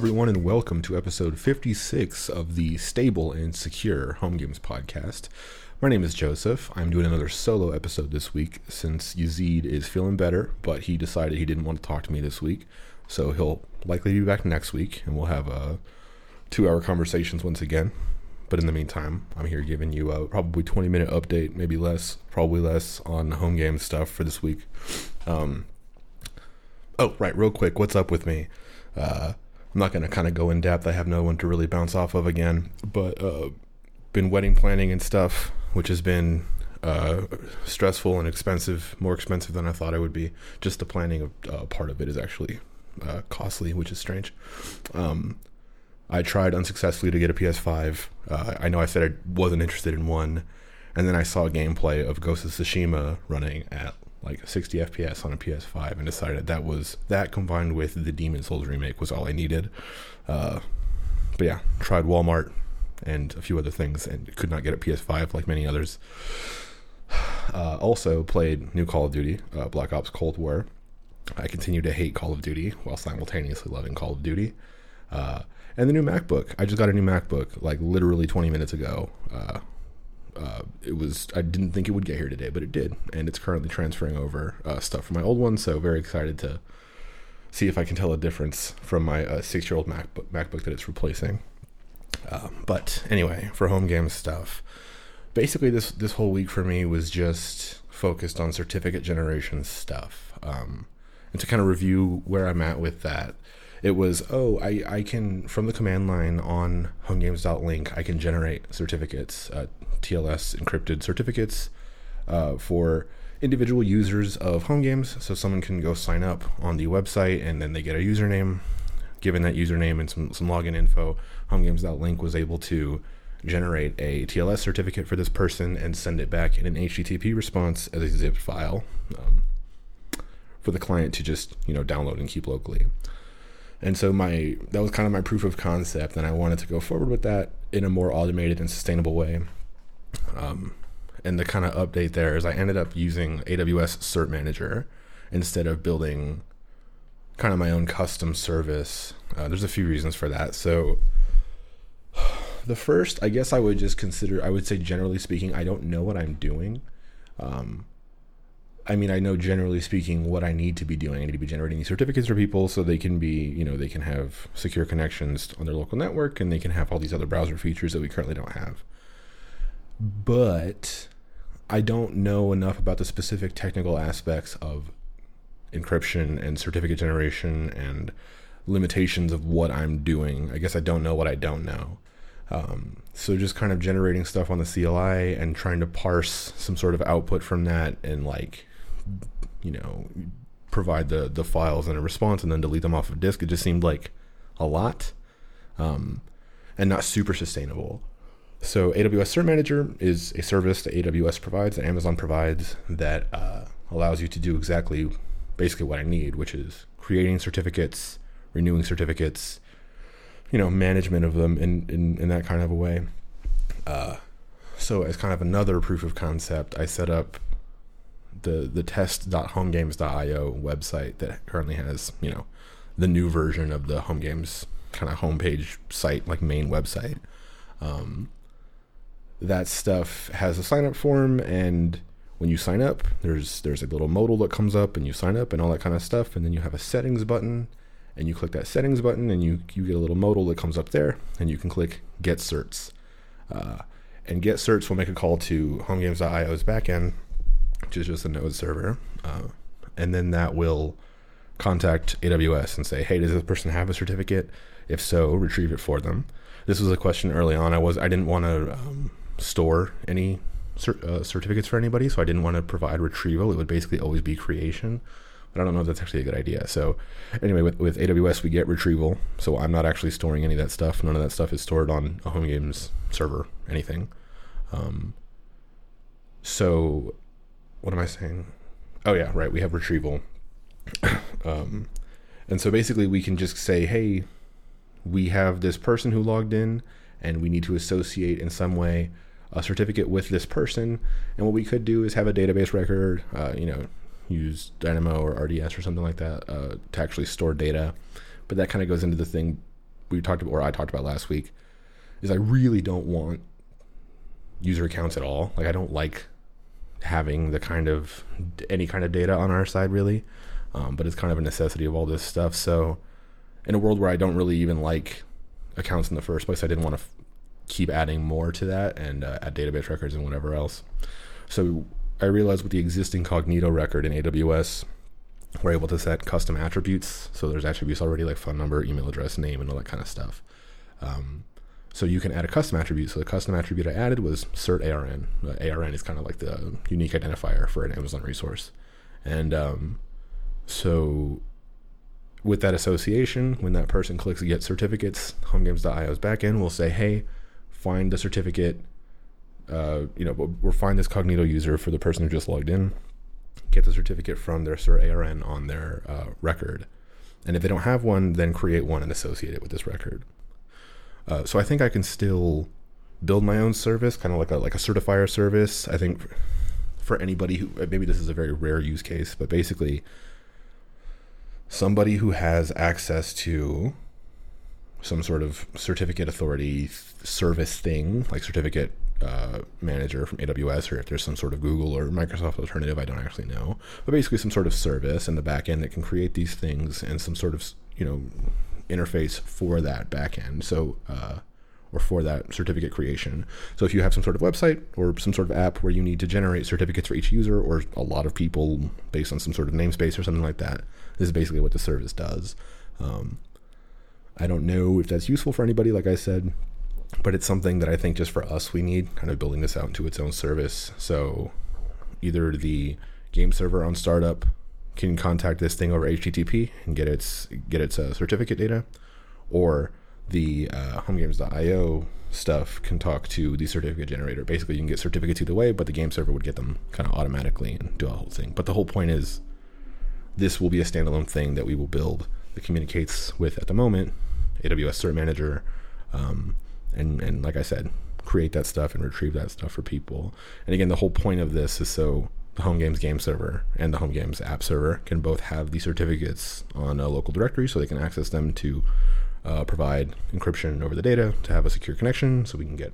Everyone, and welcome to episode 56 of the Stable and Secure Home Games podcast. My name is Joseph. I'm doing another solo episode this week since Yazid is feeling better, but he decided he didn't want to talk to me this week. So he'll likely be back next week, and we'll have uh, two hour conversations once again. But in the meantime, I'm here giving you a probably 20 minute update, maybe less, probably less on home game stuff for this week. Um, oh, right, real quick, what's up with me? Uh, I'm not going to kind of go in depth. I have no one to really bounce off of again, but uh, been wedding planning and stuff, which has been uh, stressful and expensive, more expensive than I thought it would be. Just the planning of uh, part of it is actually uh, costly, which is strange. Um, I tried unsuccessfully to get a PS5. Uh, I know I said I wasn't interested in one, and then I saw gameplay of Ghost of Tsushima running at like 60 FPS on a PS5 and decided that was that combined with the Demon's Souls remake was all I needed. Uh, but yeah, tried Walmart and a few other things and could not get a PS5 like many others. Uh, also played new Call of Duty, uh, Black Ops Cold War. I continue to hate Call of Duty while simultaneously loving Call of Duty. Uh, and the new MacBook. I just got a new MacBook like literally 20 minutes ago. Uh, uh, it was I didn't think it would get here today, but it did, and it's currently transferring over uh, stuff from my old one. So very excited to see if I can tell a difference from my uh, six-year-old MacBook, MacBook that it's replacing. Um, but anyway, for home game stuff, basically this this whole week for me was just focused on certificate generation stuff, um, and to kind of review where I'm at with that it was oh I, I can from the command line on homegames.link i can generate certificates uh, TLS encrypted certificates uh, for individual users of home games. So someone can go sign up on the website and then they get a username. Given that username and some, some login info, homegames.link was able to generate a TLS certificate for this person and send it back in an HTTP response as a zipped file um, for the client to just you know download and keep locally. And so my that was kind of my proof of concept, and I wanted to go forward with that in a more automated and sustainable way. Um, and the kind of update there is I ended up using AWS Cert Manager instead of building kind of my own custom service. Uh, there's a few reasons for that. So, the first, I guess I would just consider, I would say, generally speaking, I don't know what I'm doing. Um, I mean, I know generally speaking what I need to be doing. I need to be generating these certificates for people so they can be, you know, they can have secure connections on their local network and they can have all these other browser features that we currently don't have but I don't know enough about the specific technical aspects of encryption and certificate generation and limitations of what I'm doing. I guess I don't know what I don't know. Um, so just kind of generating stuff on the CLI and trying to parse some sort of output from that and like, you know, provide the the files and a response and then delete them off of disk. It just seemed like a lot, um, and not super sustainable. So AWS Cert Manager is a service that AWS provides, that Amazon provides, that uh, allows you to do exactly, basically what I need, which is creating certificates, renewing certificates, you know, management of them in in, in that kind of a way. Uh, so as kind of another proof of concept, I set up the the test.homegames.io website that currently has you know the new version of the home games kind of homepage site like main website. Um, that stuff has a sign up form and when you sign up there's there's a little modal that comes up and you sign up and all that kind of stuff and then you have a settings button and you click that settings button and you you get a little modal that comes up there and you can click get certs uh, and get certs will make a call to homegames.io's backend which is just a node server uh, and then that will contact aws and say hey does this person have a certificate if so retrieve it for them this was a question early on i was i didn't want to um, store any cert, uh, certificates for anybody, so I didn't want to provide retrieval. It would basically always be creation. But I don't know if that's actually a good idea. So, anyway, with, with AWS, we get retrieval. So, I'm not actually storing any of that stuff. None of that stuff is stored on a home games server, anything. Um, so, what am I saying? Oh, yeah, right. We have retrieval. um, and so basically, we can just say, hey, we have this person who logged in, and we need to associate in some way a certificate with this person. And what we could do is have a database record, uh, you know, use Dynamo or RDS or something like that uh, to actually store data. but that kind of goes into the thing we talked about, or I talked about last week, is I really don't want user accounts at all. Like I don't like having the kind of any kind of data on our side really, um, but it's kind of a necessity of all this stuff. So in a world where I don't really even like accounts in the first place, I didn't want to f- keep adding more to that and uh, add database records and whatever else. So I realized with the existing Cognito record in AWS, we're able to set custom attributes. So there's attributes already like phone number, email address, name, and all that kind of stuff. Um, so you can add a custom attribute. So the custom attribute I added was cert ARN. Uh, ARN is kind of like the unique identifier for an Amazon resource. And um, so with that association, when that person clicks get certificates, homegames.io's backend will say, hey, find the certificate. Uh, you know, we'll find this Cognito user for the person who just logged in get the certificate from their cert ARN on their uh, record. And if they don't have one, then create one and associate it with this record. Uh, so I think I can still build my own service, kind of like a like a certifier service. I think for anybody who maybe this is a very rare use case, but basically somebody who has access to some sort of certificate authority service thing, like certificate uh, manager from AWS, or if there's some sort of Google or Microsoft alternative, I don't actually know. But basically, some sort of service in the backend that can create these things and some sort of you know interface for that backend. So. Uh, or for that certificate creation. So if you have some sort of website or some sort of app where you need to generate certificates for each user or a lot of people based on some sort of namespace or something like that, this is basically what the service does. Um, I don't know if that's useful for anybody, like I said but it's something that I think just for us we need kind of building this out into its own service. So either the game server on startup can contact this thing over HTTP and get its get its uh, certificate data, or the uh, homegames.io stuff can talk to the certificate generator. Basically, you can get certificates either way, but the game server would get them kind of automatically and do a whole thing. But the whole point is, this will be a standalone thing that we will build that communicates with at the moment AWS Cert Manager. Um, and and like I said, create that stuff and retrieve that stuff for people. And again, the whole point of this is so the home games game server and the home games app server can both have these certificates on a local directory, so they can access them to uh, provide encryption over the data to have a secure connection, so we can get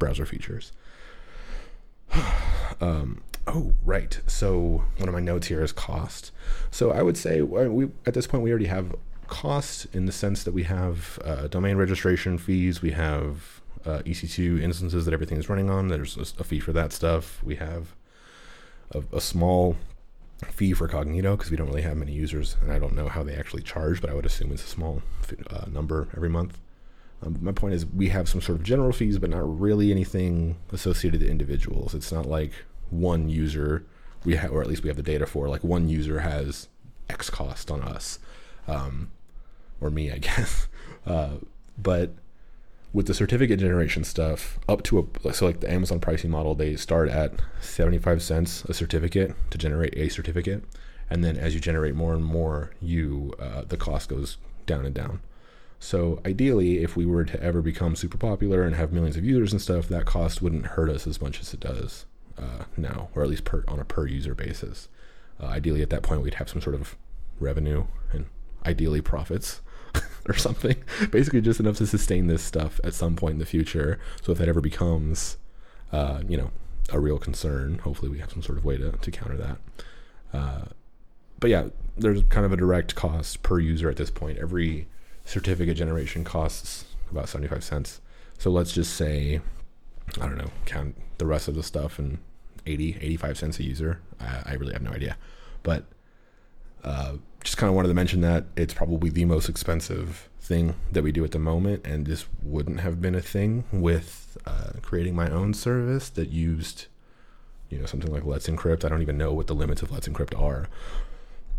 browser features. um, oh, right. So one of my notes here is cost. So I would say we at this point we already have cost in the sense that we have uh, domain registration fees, we have uh, EC2 instances that everything is running on. There's a fee for that stuff. We have a, a small fee for Cognito because we don't really have many users, and I don't know how they actually charge, but I would assume it's a small uh, number every month. Um, my point is, we have some sort of general fees, but not really anything associated to individuals. It's not like one user we have, or at least we have the data for, like one user has X cost on us. Um, or me, I guess. Uh, but with the certificate generation stuff, up to a so like the Amazon pricing model, they start at seventy five cents a certificate to generate a certificate, and then as you generate more and more, you uh, the cost goes down and down. So ideally, if we were to ever become super popular and have millions of users and stuff, that cost wouldn't hurt us as much as it does uh, now, or at least per, on a per user basis. Uh, ideally, at that point, we'd have some sort of revenue and ideally profits or something. Basically, just enough to sustain this stuff at some point in the future. So if that ever becomes, uh, you know, a real concern, hopefully we have some sort of way to, to counter that. Uh, but yeah, there's kind of a direct cost per user at this point. Every certificate generation costs about 75 cents. So let's just say, I don't know, count the rest of the stuff and 80, 85 cents a user. I, I really have no idea. But uh, just kind of wanted to mention that it's probably the most expensive thing that we do at the moment, and this wouldn't have been a thing with uh, creating my own service that used, you know, something like Let's Encrypt. I don't even know what the limits of Let's Encrypt are,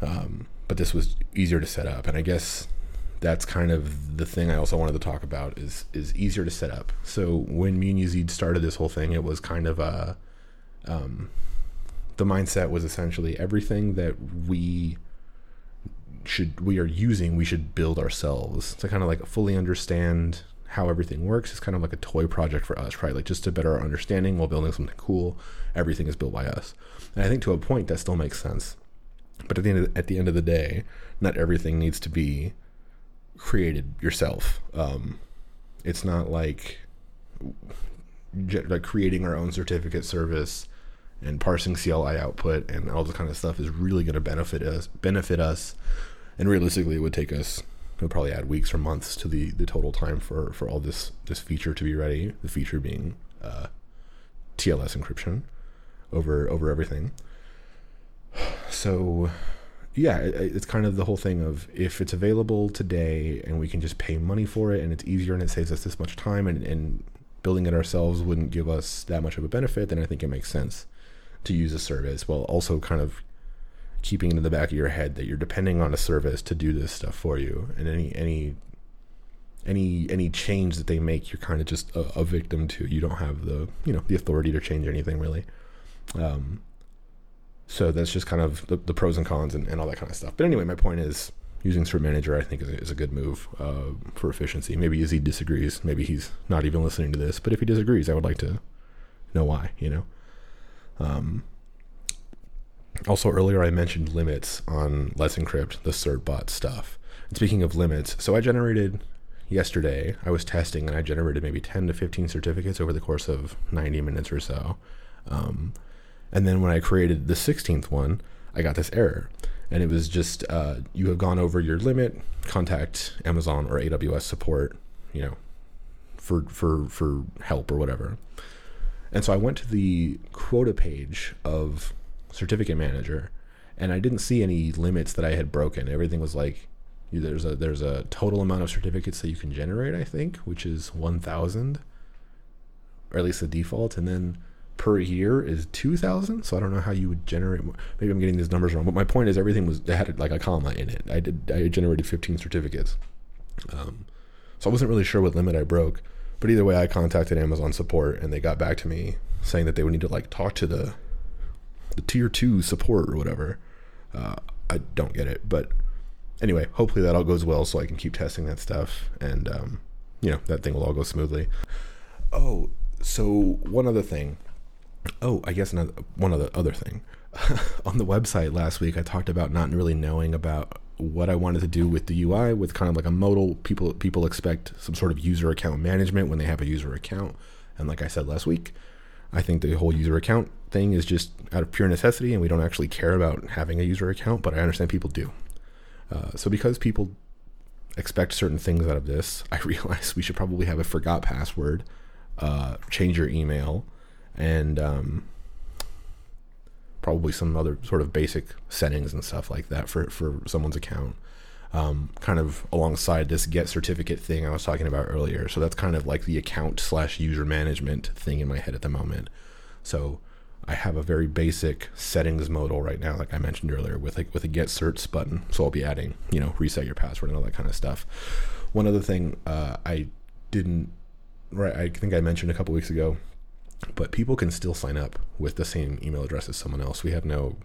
um, but this was easier to set up, and I guess that's kind of the thing I also wanted to talk about is is easier to set up. So when me and Yazid started this whole thing, it was kind of a um, the mindset was essentially everything that we should we are using we should build ourselves. To kind of like fully understand how everything works. It's kind of like a toy project for us right? Like just to better our understanding while building something cool everything is built by us. And i think to a point that still makes sense. But at the end of at the end of the day not everything needs to be created yourself. Um, it's not like like creating our own certificate service and parsing CLI output and all this kind of stuff is really going to benefit us. Benefit us, and realistically, it would take us. It would probably add weeks or months to the the total time for for all this this feature to be ready. The feature being uh, TLS encryption over over everything. So, yeah, it, it's kind of the whole thing of if it's available today and we can just pay money for it and it's easier and it saves us this much time and, and building it ourselves wouldn't give us that much of a benefit, then I think it makes sense to use a service while also kind of keeping it in the back of your head that you're depending on a service to do this stuff for you. And any any any any change that they make you're kind of just a, a victim to. You don't have the you know the authority to change anything really. Um, so that's just kind of the, the pros and cons and, and, all that kind of stuff. But anyway my point is using Cert Manager i think is, is a good move uh, for efficiency. Maybe Yazid disagrees. Maybe he's not even listening to this. But if he disagrees i would like to know why you know? Um, also, earlier I mentioned limits on Let's Encrypt, the certbot stuff. And speaking of limits, so I generated yesterday, I was testing and I generated maybe 10 to 15 certificates over the course of 90 minutes or so. Um, and then when I created the 16th one, I got this error. And it was just, uh, you have gone over your limit, contact Amazon or AWS support, you know, for, for, for help or whatever. And so I went to the quota page of Certificate Manager, and I didn't see any limits that I had broken. Everything was like there's a there's a total amount of certificates that you can generate, I think, which is 1,000, or at least the default, and then per year is 2,000. So I don't know how you would generate. More. Maybe I'm getting these numbers wrong, but my point is everything was had like a comma in it. I did I generated 15 certificates, um, so I wasn't really sure what limit I broke. But either way, I contacted Amazon support and they got back to me saying that they would need to like talk to the the tier two support or whatever. Uh, I don't get it, but anyway, hopefully that all goes well so I can keep testing that stuff and um, you know that thing will all go smoothly. Oh, so one other thing. Oh, I guess another one other other thing. on the website last week, I talked about not really knowing about what I wanted to do with the UI, with kind of like a modal. People people expect some sort of user account management when they have a user account, and like I said last week, I think the whole user account thing is just out of pure necessity, and we don't actually care about having a user account. But I understand people do. Uh, so because people expect certain things out of this, I realize we should probably have a forgot password, uh, change your email, and um, probably some other sort of basic settings and stuff like that for, for someone's account. Um, kind of alongside this get certificate thing I was talking about earlier. So that's kind of like the account slash user management thing in my head at the moment. So I have a very basic settings modal right now, like I mentioned earlier, with like with a get certs button. So I'll be adding, you know, reset your password and all that kind of stuff. One other thing uh, I didn't, right? I think I mentioned a couple weeks ago but people can still sign up with the same email address as someone else. We have no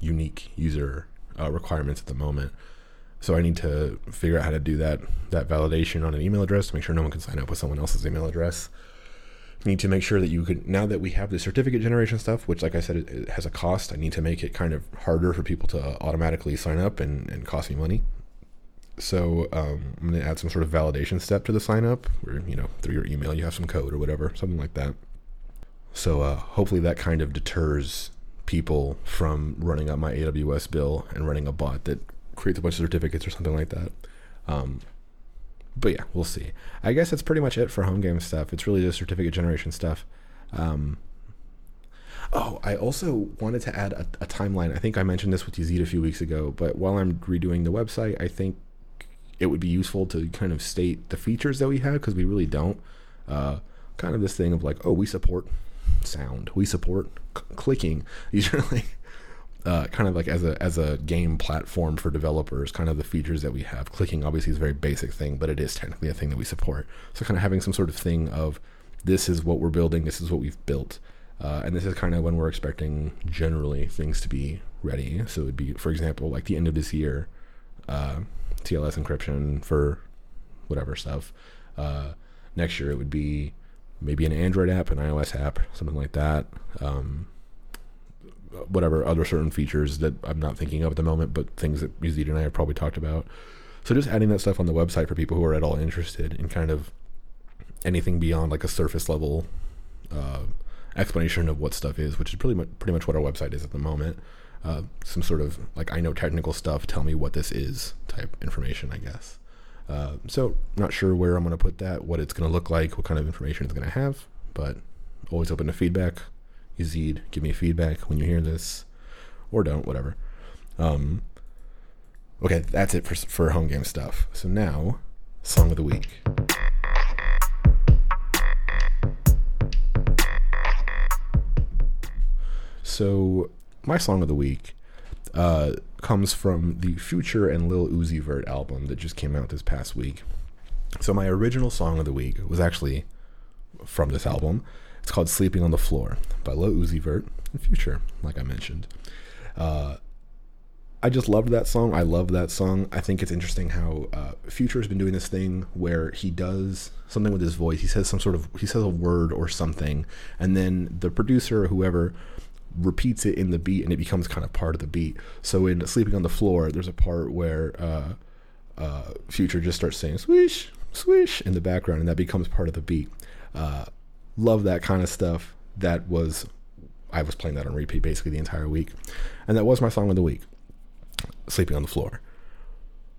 unique user uh, requirements at the moment. So I need to figure out how to do that that validation on an email address to make sure no one can sign up with someone else's email address. Need to make sure that you could now that we have the certificate generation stuff, which like I said, it, it has a cost. I need to make it kind of harder for people to automatically sign up and, and cost me money. So um, I'm going to add some sort of validation step to the sign up, where you know through your email you have some code or whatever, something like that. So uh, hopefully that kind of deters people from running up my AWS bill and running a bot that creates a bunch of certificates or something like that. Um, but yeah, we'll see. I guess that's pretty much it for home game stuff. It's really the certificate generation stuff. Um, oh, I also wanted to add a, a, timeline. I think I mentioned this with Yazid a few weeks ago, but while I'm redoing the website, I think it would be useful to kind of state the features that we have because we really don't. Uh, kind of this thing of like, oh, we support sound. We support c- clicking. These are like uh, kind of like as a as a game platform for developers. Kind of the features that we have. Clicking obviously is a very basic thing, but it is technically a thing that we support. So kind of having some sort of thing of this is what we're building. This is what we've built. Uh, and this is kind of when we're expecting generally things to be ready. So it'd be, for example, like the end of this year, uh, TLS encryption for whatever stuff. Uh, next year it would be maybe an Android app, an iOS app, something like that. Um, whatever other certain features that I'm not thinking of at the moment, but things that Yazid and I have probably talked about. So just adding that stuff on the website for people who are at all interested in kind of anything beyond like a surface level uh, explanation of what stuff is, which is pretty much pretty much what our website is at the moment. Uh, some sort of like I know technical stuff, tell me what this is type information, I guess. Uh, so not sure where I'm going to put that, what it's going to look like, what kind of information it's going to have, but always open to feedback. Yazid, give me feedback when you hear this, or don't, whatever. Um, okay, that's it for for home game stuff. So now, song of the week. So my song of the week uh, comes from the Future and Lil Uzi Vert album that just came out this past week. So my original song of the week was actually from this album. It's called "Sleeping on the Floor" by Lil Uzi Vert and Future, like I mentioned. Uh, I just loved that song. I love that song. I think it's interesting how uh, Future has been doing this thing where he does something with his voice. He says some sort of he says a word or something, and then the producer or whoever repeats it in the beat, and it becomes kind of part of the beat. So in "Sleeping on the Floor," there's a part where uh, uh, Future just starts saying "swish, swish" in the background, and that becomes part of the beat. Love that kind of stuff. That was I was playing that on repeat basically the entire week, and that was my song of the week sleeping on the floor.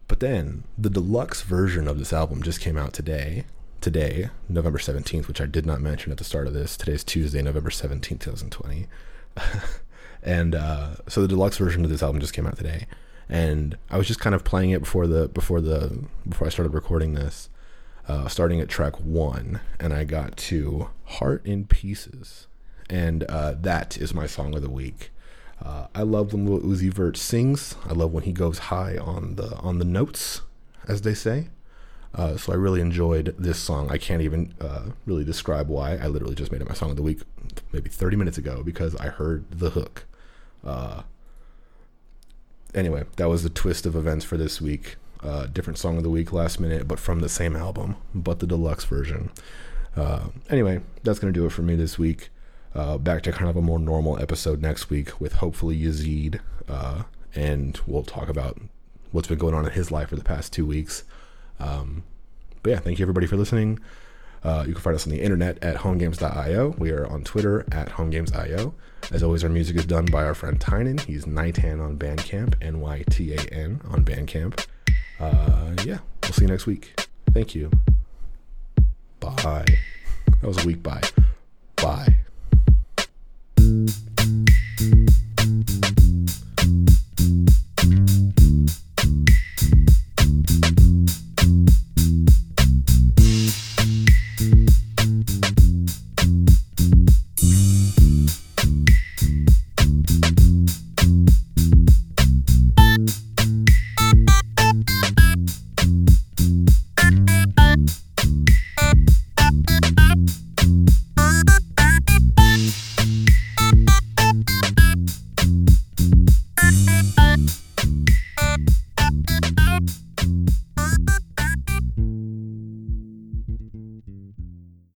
But then the deluxe version of this album just came out today. Today, November 17th, which I did not mention at the start of this. Today's Tuesday, November 17th, 2020. and uh, so the deluxe version of this album just came out today. And I was just kind of playing it before the before the before I started recording this, uh, starting at track one, and I got to "Heart in Pieces," and uh, that is my song of the week. Uh, I love when Lil Uzi Vert sings. I love when he goes high on the on the notes, as they say. Uh, so I really enjoyed this song. I can't even uh, really describe why. I literally just made it my song of the week maybe 30 minutes ago because I heard the hook. Uh, anyway, that was the twist of events for this week. Uh, different song of the week last minute, but from the same album, but the deluxe version. Uh, anyway, that's going to do it for me this week uh, back to kind of a more normal episode next week with hopefully Yazid, uh, and we'll talk about what's been going on in his life for the past two weeks. Um, but yeah, thank you everybody for listening. Uh, you can find us on the internet at homegames.io. We are on Twitter at homegames.io. As always, our music is done by our friend Tynan. He's Nytan on Bandcamp, N Y T A N on Bandcamp. Uh, yeah, we'll see you next week. Thank you. Bye. That was a week bye. Bye.